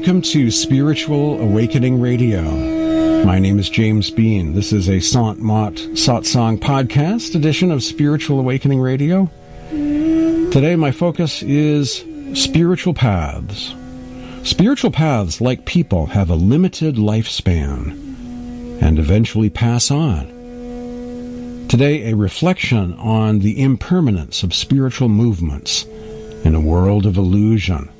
Welcome to Spiritual Awakening Radio. My name is James Bean. This is a Sant Mat Satsang podcast edition of Spiritual Awakening Radio. Today, my focus is spiritual paths. Spiritual paths, like people, have a limited lifespan and eventually pass on. Today, a reflection on the impermanence of spiritual movements in a world of illusion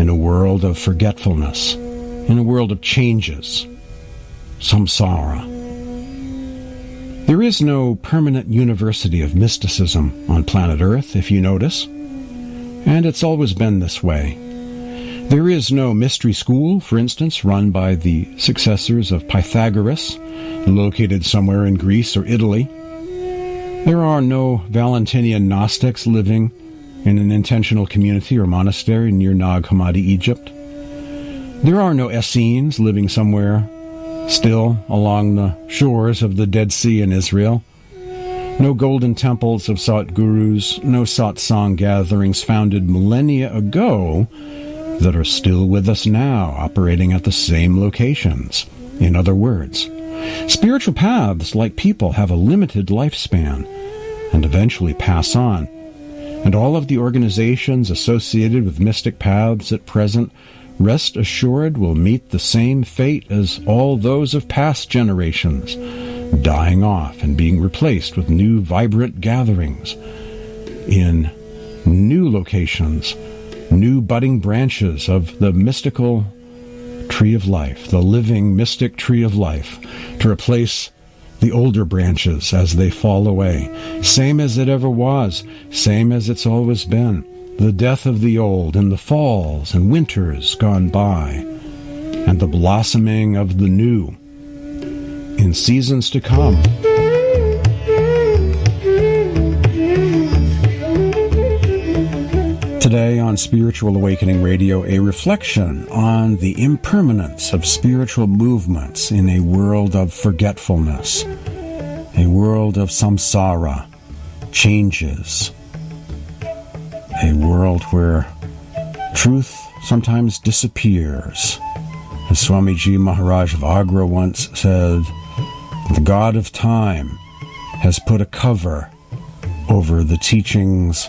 in a world of forgetfulness, in a world of changes, samsara. There is no permanent university of mysticism on planet Earth, if you notice, and it's always been this way. There is no mystery school, for instance, run by the successors of Pythagoras, located somewhere in Greece or Italy. There are no Valentinian Gnostics living in an intentional community or monastery near Nag Hammadi, Egypt. There are no Essenes living somewhere still along the shores of the Dead Sea in Israel. No golden temples of Sat Gurus, no satsang gatherings founded millennia ago that are still with us now, operating at the same locations. In other words, spiritual paths, like people, have a limited lifespan and eventually pass on and all of the organizations associated with mystic paths at present, rest assured, will meet the same fate as all those of past generations, dying off and being replaced with new vibrant gatherings in new locations, new budding branches of the mystical tree of life, the living mystic tree of life, to replace the older branches as they fall away, same as it ever was, same as it's always been, the death of the old and the falls and winters gone by, and the blossoming of the new in seasons to come. Today on Spiritual Awakening Radio, a reflection on the impermanence of spiritual movements in a world of forgetfulness, a world of samsara, changes, a world where truth sometimes disappears. As Swamiji Maharaj of Agra once said, the God of time has put a cover over the teachings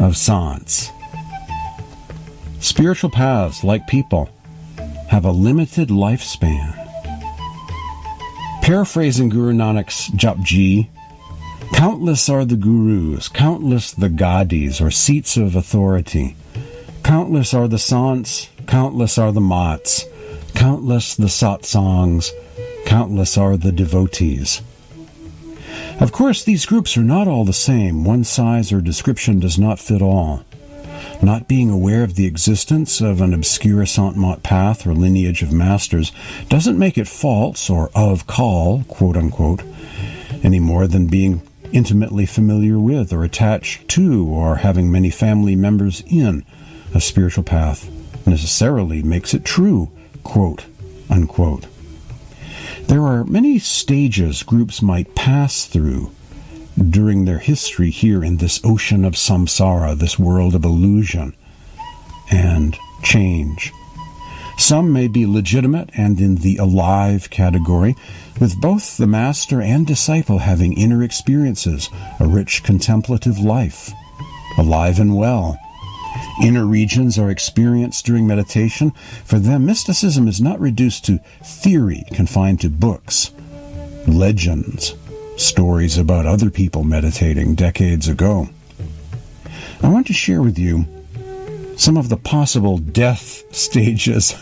of Sants. Spiritual paths, like people, have a limited lifespan. Paraphrasing Guru Nanak's Japji, countless are the gurus, countless the gadis or seats of authority, countless are the sants, countless are the mats, countless the satsangs, countless are the devotees. Of course, these groups are not all the same. One size or description does not fit all. Not being aware of the existence of an obscure Sant Mat path or lineage of masters doesn't make it false or of Kal, quote unquote, any more than being intimately familiar with or attached to or having many family members in a spiritual path necessarily makes it true, quote unquote. There are many stages groups might pass through during their history here in this ocean of samsara, this world of illusion and change. Some may be legitimate and in the alive category, with both the master and disciple having inner experiences, a rich contemplative life, alive and well. Inner regions are experienced during meditation. For them, mysticism is not reduced to theory confined to books, legends, stories about other people meditating decades ago. I want to share with you some of the possible death stages,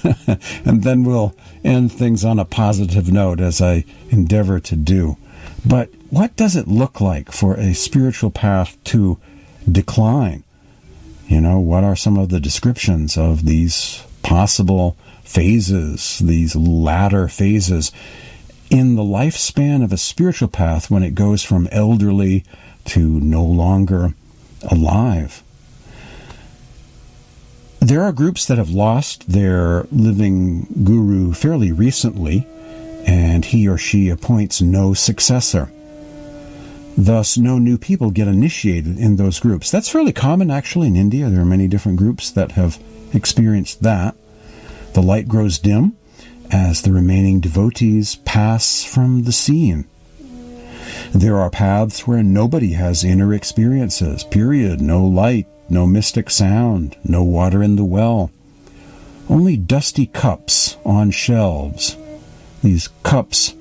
and then we'll end things on a positive note as I endeavor to do. But what does it look like for a spiritual path to decline? You know, what are some of the descriptions of these possible phases, these latter phases in the lifespan of a spiritual path when it goes from elderly to no longer alive. There are groups that have lost their living guru fairly recently, and he or she appoints no successor. Thus, no new people get initiated in those groups. That's fairly common, actually, in India. There are many different groups that have experienced that. The light grows dim as the remaining devotees pass from the scene. There are paths where nobody has inner experiences, period. No light, no mystic sound, no water in the well. Only dusty cups on shelves. These cups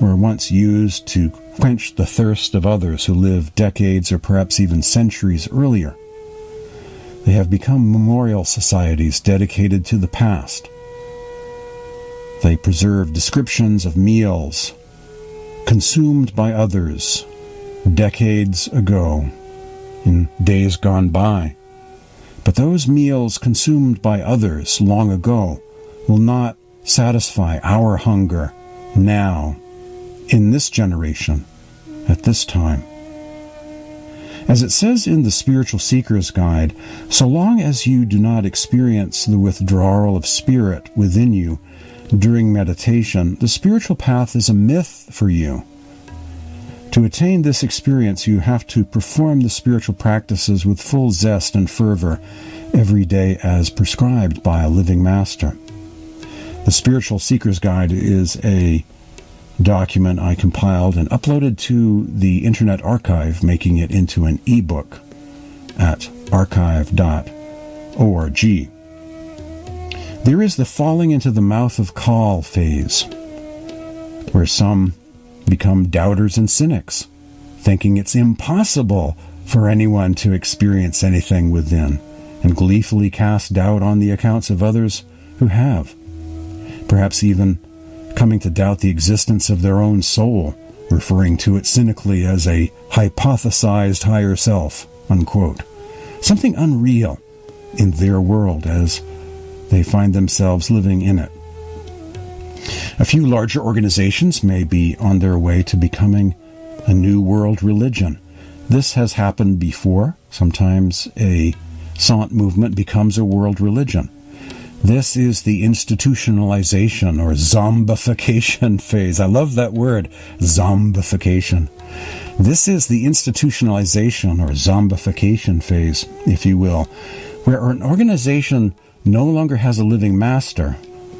were once used to quench the thirst of others who lived decades or perhaps even centuries earlier. They have become memorial societies dedicated to the past. They preserve descriptions of meals consumed by others decades ago, in days gone by. But those meals consumed by others long ago will not satisfy our hunger now, in this generation, at this time. As it says in the Spiritual Seeker's Guide, so long as you do not experience the withdrawal of spirit within you during meditation, the spiritual path is a myth for you. To attain this experience, you have to perform the spiritual practices with full zest and fervor every day as prescribed by a living master. The Spiritual Seeker's Guide is a document I compiled and uploaded to the Internet Archive, making it into an ebook at archive.org. There is the falling into the mouth of Kal phase, where some become doubters and cynics, thinking it's impossible for anyone to experience anything within, and gleefully cast doubt on the accounts of others who have perhaps even coming to doubt the existence of their own soul, referring to it cynically as a hypothesized higher self, unquote. Something unreal in their world as they find themselves living in it. A few larger organizations may be on their way to becoming a new world religion. This has happened before. Sometimes a Sant movement becomes a world religion. This is the institutionalization or zombification phase. I love that word, zombification. This is the institutionalization or zombification phase, if you will, where an organization no longer has a living master,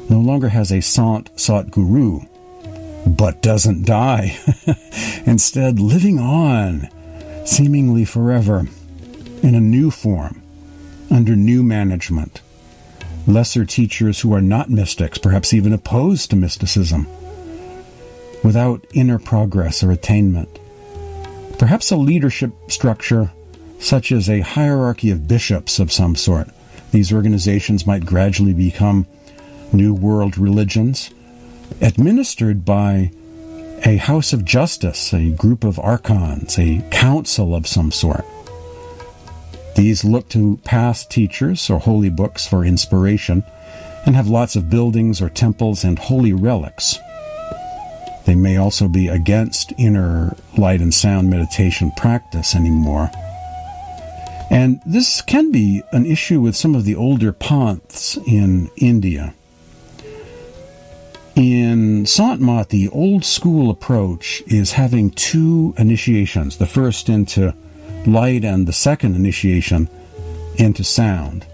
no longer has a sant sat guru, but doesn't die. Instead, living on, seemingly forever, in a new form, under new management lesser teachers who are not mystics, perhaps even opposed to mysticism, without inner progress or attainment. Perhaps a leadership structure such as a hierarchy of bishops of some sort. These organizations might gradually become New World religions, administered by a house of justice, a group of archons, a council of some sort. These look to past teachers or holy books for inspiration and have lots of buildings or temples and holy relics. They may also be against inner light and sound meditation practice anymore. And this can be an issue with some of the older panths in India. In Sant Mat, the old school approach is having two initiations. The first into light and the second initiation into sound.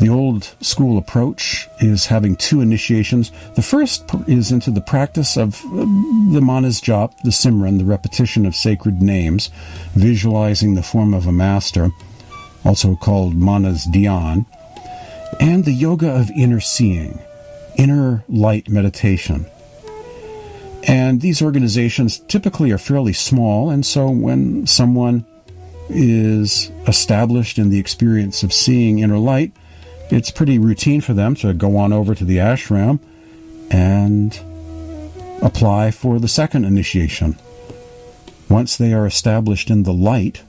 The old school approach is having two initiations. The first is into the practice of uh, the manas jap, the simran, the repetition of sacred names, visualizing the form of a master, also called manas dhyan, and the yoga of inner seeing, inner light meditation. And these organizations typically are fairly small, and so when someone is established in the experience of seeing inner light, it's pretty routine for them to go on over to the ashram and apply for the second initiation. Once they are established in the light,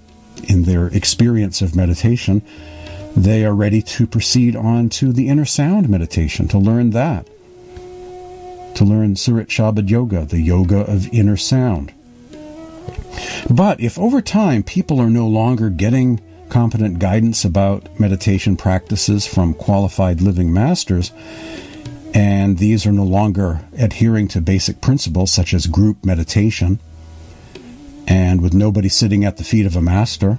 in their experience of meditation, they are ready to proceed on to the inner sound meditation to learn that to learn Surat Shabad Yoga, the yoga of inner sound. But if over time people are no longer getting competent guidance about meditation practices from qualified living masters, and these are no longer adhering to basic principles such as group meditation, and with nobody sitting at the feet of a master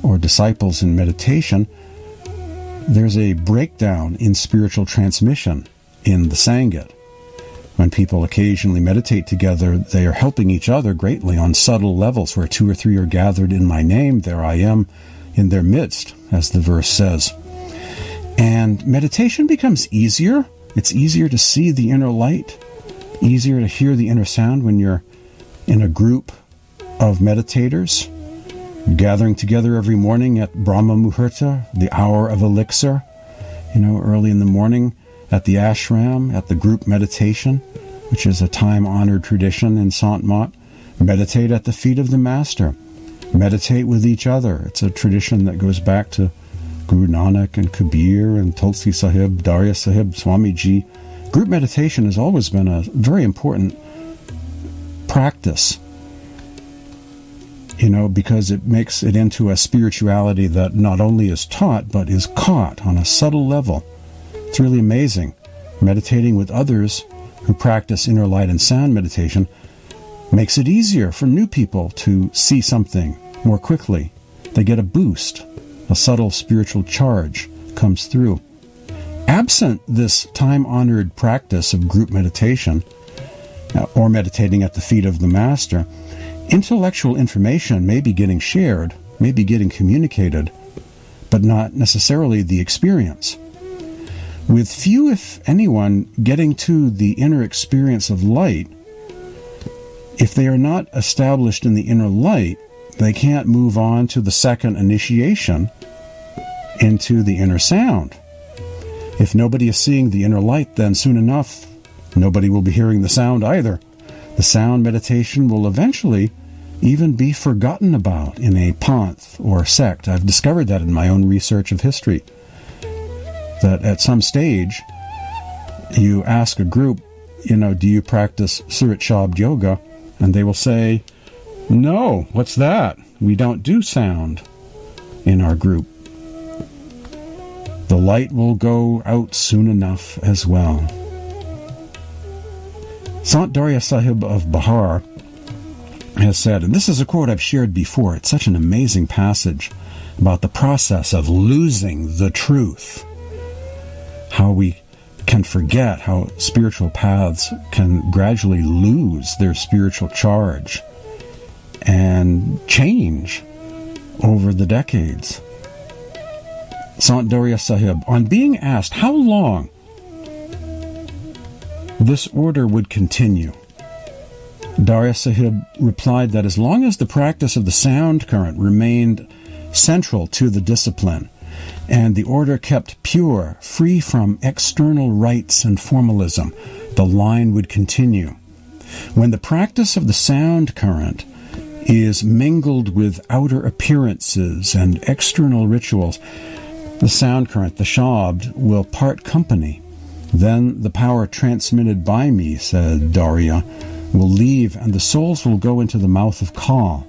or disciples in meditation, there's a breakdown in spiritual transmission in the Sangat. When people occasionally meditate together, they are helping each other greatly on subtle levels. Where two or three are gathered in my name, there I am in their midst, as the verse says. And meditation becomes easier. It's easier to see the inner light, easier to hear the inner sound when you're in a group of meditators, gathering together every morning at Brahma Muhurta, the hour of elixir, you know, early in the morning at the ashram, at the group meditation, which is a time honored tradition in Sant Mat. Meditate at the feet of the Master. Meditate with each other. It's a tradition that goes back to Guru Nanak and Kabir and Tulsi Sahib, Darya Sahib, Swamiji. Group meditation has always been a very important practice you know, because it makes it into a spirituality that not only is taught, but is caught on a subtle level. It's really amazing. Meditating with others who practice inner light and sound meditation makes it easier for new people to see something more quickly. They get a boost, a subtle spiritual charge comes through. Absent this time honored practice of group meditation, uh, or meditating at the feet of the Master, Intellectual information may be getting shared, may be getting communicated, but not necessarily the experience. With few, if anyone, getting to the inner experience of light, if they are not established in the inner light, they can't move on to the second initiation into the inner sound. If nobody is seeing the inner light, then soon enough, nobody will be hearing the sound either. The sound meditation will eventually even be forgotten about in a panth or sect. I've discovered that in my own research of history. That at some stage, you ask a group, you know, do you practice Surat Shabd Yoga? And they will say, no, what's that? We don't do sound in our group. The light will go out soon enough as well. Sant Darya Sahib of Bihar has said, and this is a quote I've shared before, it's such an amazing passage about the process of losing the truth. How we can forget, how spiritual paths can gradually lose their spiritual charge and change over the decades. Sant Darya Sahib, on being asked how long this order would continue, Darya Sahib replied that as long as the practice of the sound current remained central to the discipline, and the order kept pure, free from external rites and formalism, the line would continue. When the practice of the sound current is mingled with outer appearances and external rituals, the sound current, the shabd, will part company. Then the power transmitted by me, said Darya, will leave and the souls will go into the mouth of Kal.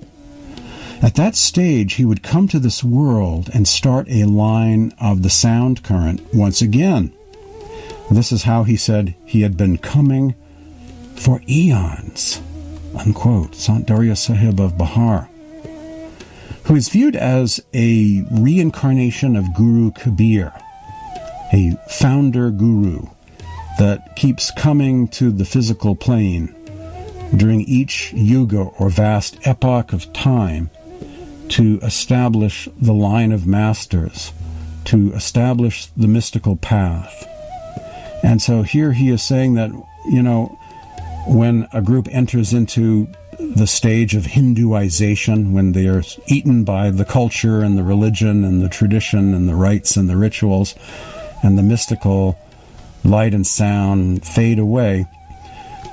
At that stage, he would come to this world and start a line of the sound current once again. This is how he said he had been coming for eons. Unquote. Sant Darya Sahib of Bihar, who is viewed as a reincarnation of Guru Kabir, a founder guru that keeps coming to the physical plane during each yuga or vast epoch of time to establish the line of masters, to establish the mystical path. And so here he is saying that, you know, when a group enters into the stage of Hinduization, when they are eaten by the culture and the religion and the tradition and the rites and the rituals, and the mystical light and sound fade away,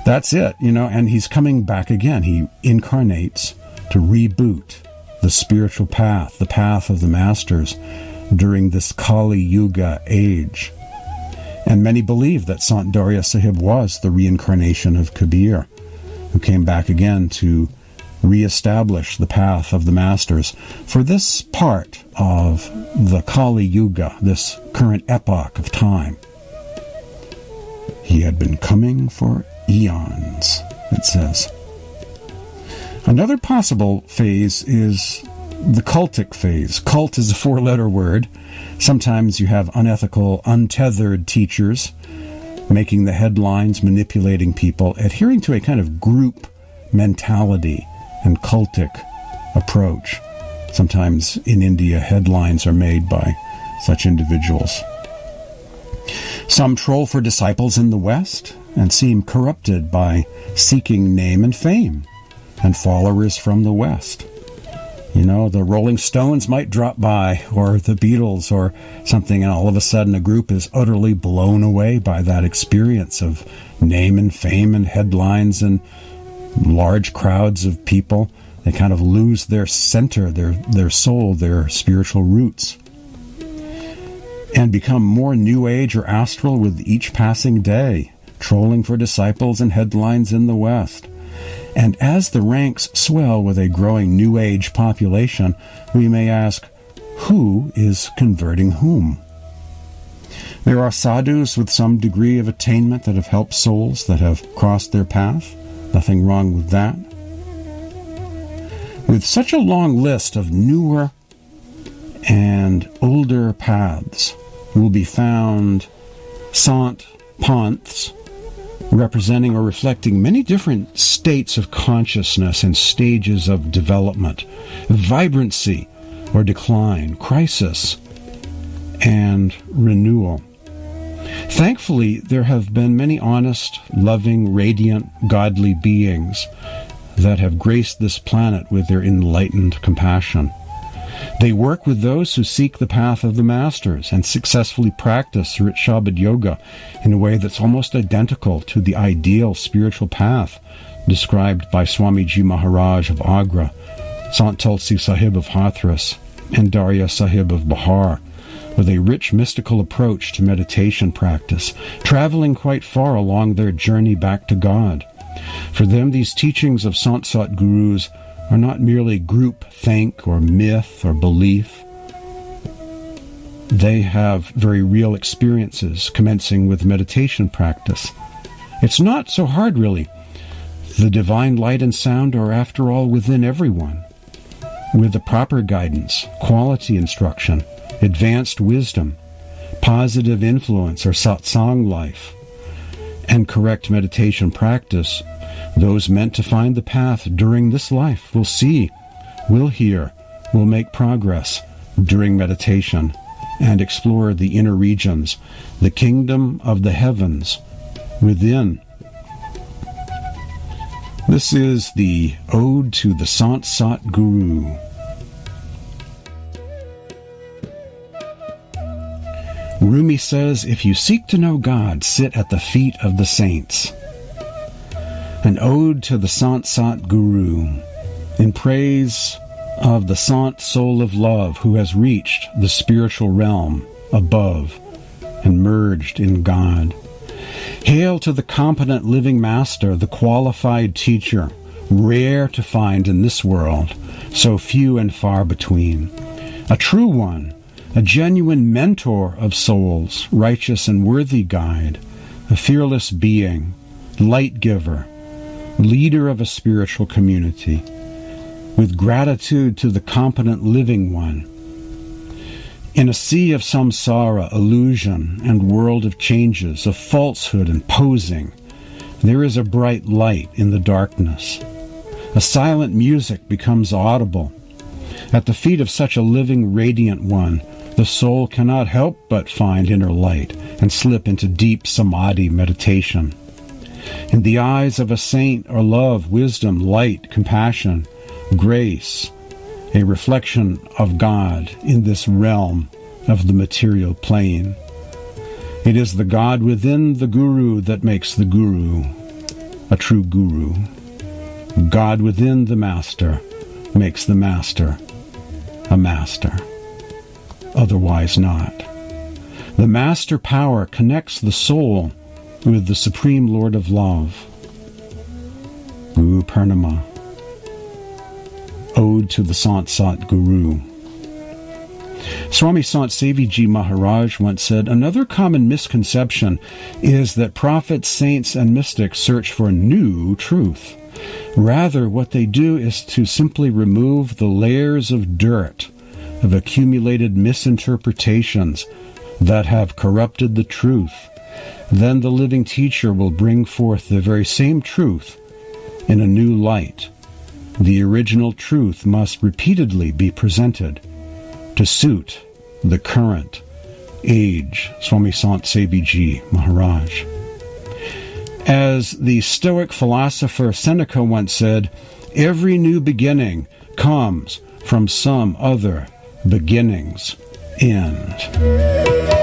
that's it, you know, and he's coming back again. He incarnates to reboot the spiritual path, the path of the masters during this Kali Yuga age. And many believe that Sant Darya Sahib was the reincarnation of Kabir, who came back again to reestablish the path of the masters. For this part of the Kali Yuga, this current epoch of time, he had been coming for eons, it says. Another possible phase is the cultic phase. Cult is a four letter word. Sometimes you have unethical, untethered teachers making the headlines, manipulating people, adhering to a kind of group mentality and cultic approach. Sometimes in India, headlines are made by such individuals. Some troll for disciples in the West and seem corrupted by seeking name and fame and followers from the West. You know, the Rolling Stones might drop by, or the Beatles, or something, and all of a sudden a group is utterly blown away by that experience of name and fame and headlines and large crowds of people. They kind of lose their center, their, their soul, their spiritual roots, and become more New Age or astral with each passing day, trolling for disciples and headlines in the West. And as the ranks swell with a growing New Age population, we may ask, who is converting whom? There are sadhus with some degree of attainment that have helped souls that have crossed their path. Nothing wrong with that. With such a long list of newer and older paths will be found sant panths representing or reflecting many different states of consciousness and stages of development, vibrancy or decline, crisis, and renewal. Thankfully, there have been many honest, loving, radiant, godly beings that have graced this planet with their enlightened compassion. They work with those who seek the path of the masters and successfully practice Surat Shabad Yoga in a way that's almost identical to the ideal spiritual path described by Swamiji Maharaj of Agra, Sant Tulsi Sahib of Hathras, and Darya Sahib of Bihar, with a rich mystical approach to meditation practice, traveling quite far along their journey back to God. For them, these teachings of Sant Sat Gurus are not merely group think or myth or belief. They have very real experiences, commencing with meditation practice. It's not so hard, really. The divine light and sound are, after all, within everyone. With the proper guidance, quality instruction, advanced wisdom, positive influence or satsang life, and correct meditation practice, those meant to find the path during this life will see, will hear, will make progress during meditation and explore the inner regions, the kingdom of the heavens within. This is the Ode to the Sant Sat Guru. Rumi says, If you seek to know God, sit at the feet of the saints an ode to the Sant Sant Guru in praise of the Sant soul of love who has reached the spiritual realm above and merged in God. Hail to the competent living master, the qualified teacher, rare to find in this world, so few and far between. A true one, a genuine mentor of souls, righteous and worthy guide, a fearless being, light giver, leader of a spiritual community, with gratitude to the competent living one. In a sea of samsara, illusion, and world of changes, of falsehood and posing, there is a bright light in the darkness. A silent music becomes audible. At the feet of such a living, radiant one, the soul cannot help but find inner light and slip into deep samadhi meditation. In the eyes of a saint are love, wisdom, light, compassion, grace, a reflection of God in this realm of the material plane. It is the God within the Guru that makes the Guru a true Guru. God within the Master makes the Master a Master. Otherwise not. The Master power connects the soul with the Supreme Lord of Love. Guru Purnima. Ode to the Sant Sat Guru. Swami Sant Seviji Maharaj once said, Another common misconception is that prophets, saints, and mystics search for new truth. Rather, what they do is to simply remove the layers of dirt of accumulated misinterpretations that have corrupted the truth. Then the living teacher will bring forth the very same truth in a new light. The original truth must repeatedly be presented to suit the current age. Swami Sant Seviji Maharaj. As the Stoic philosopher Seneca once said, every new beginning comes from some other beginning's end.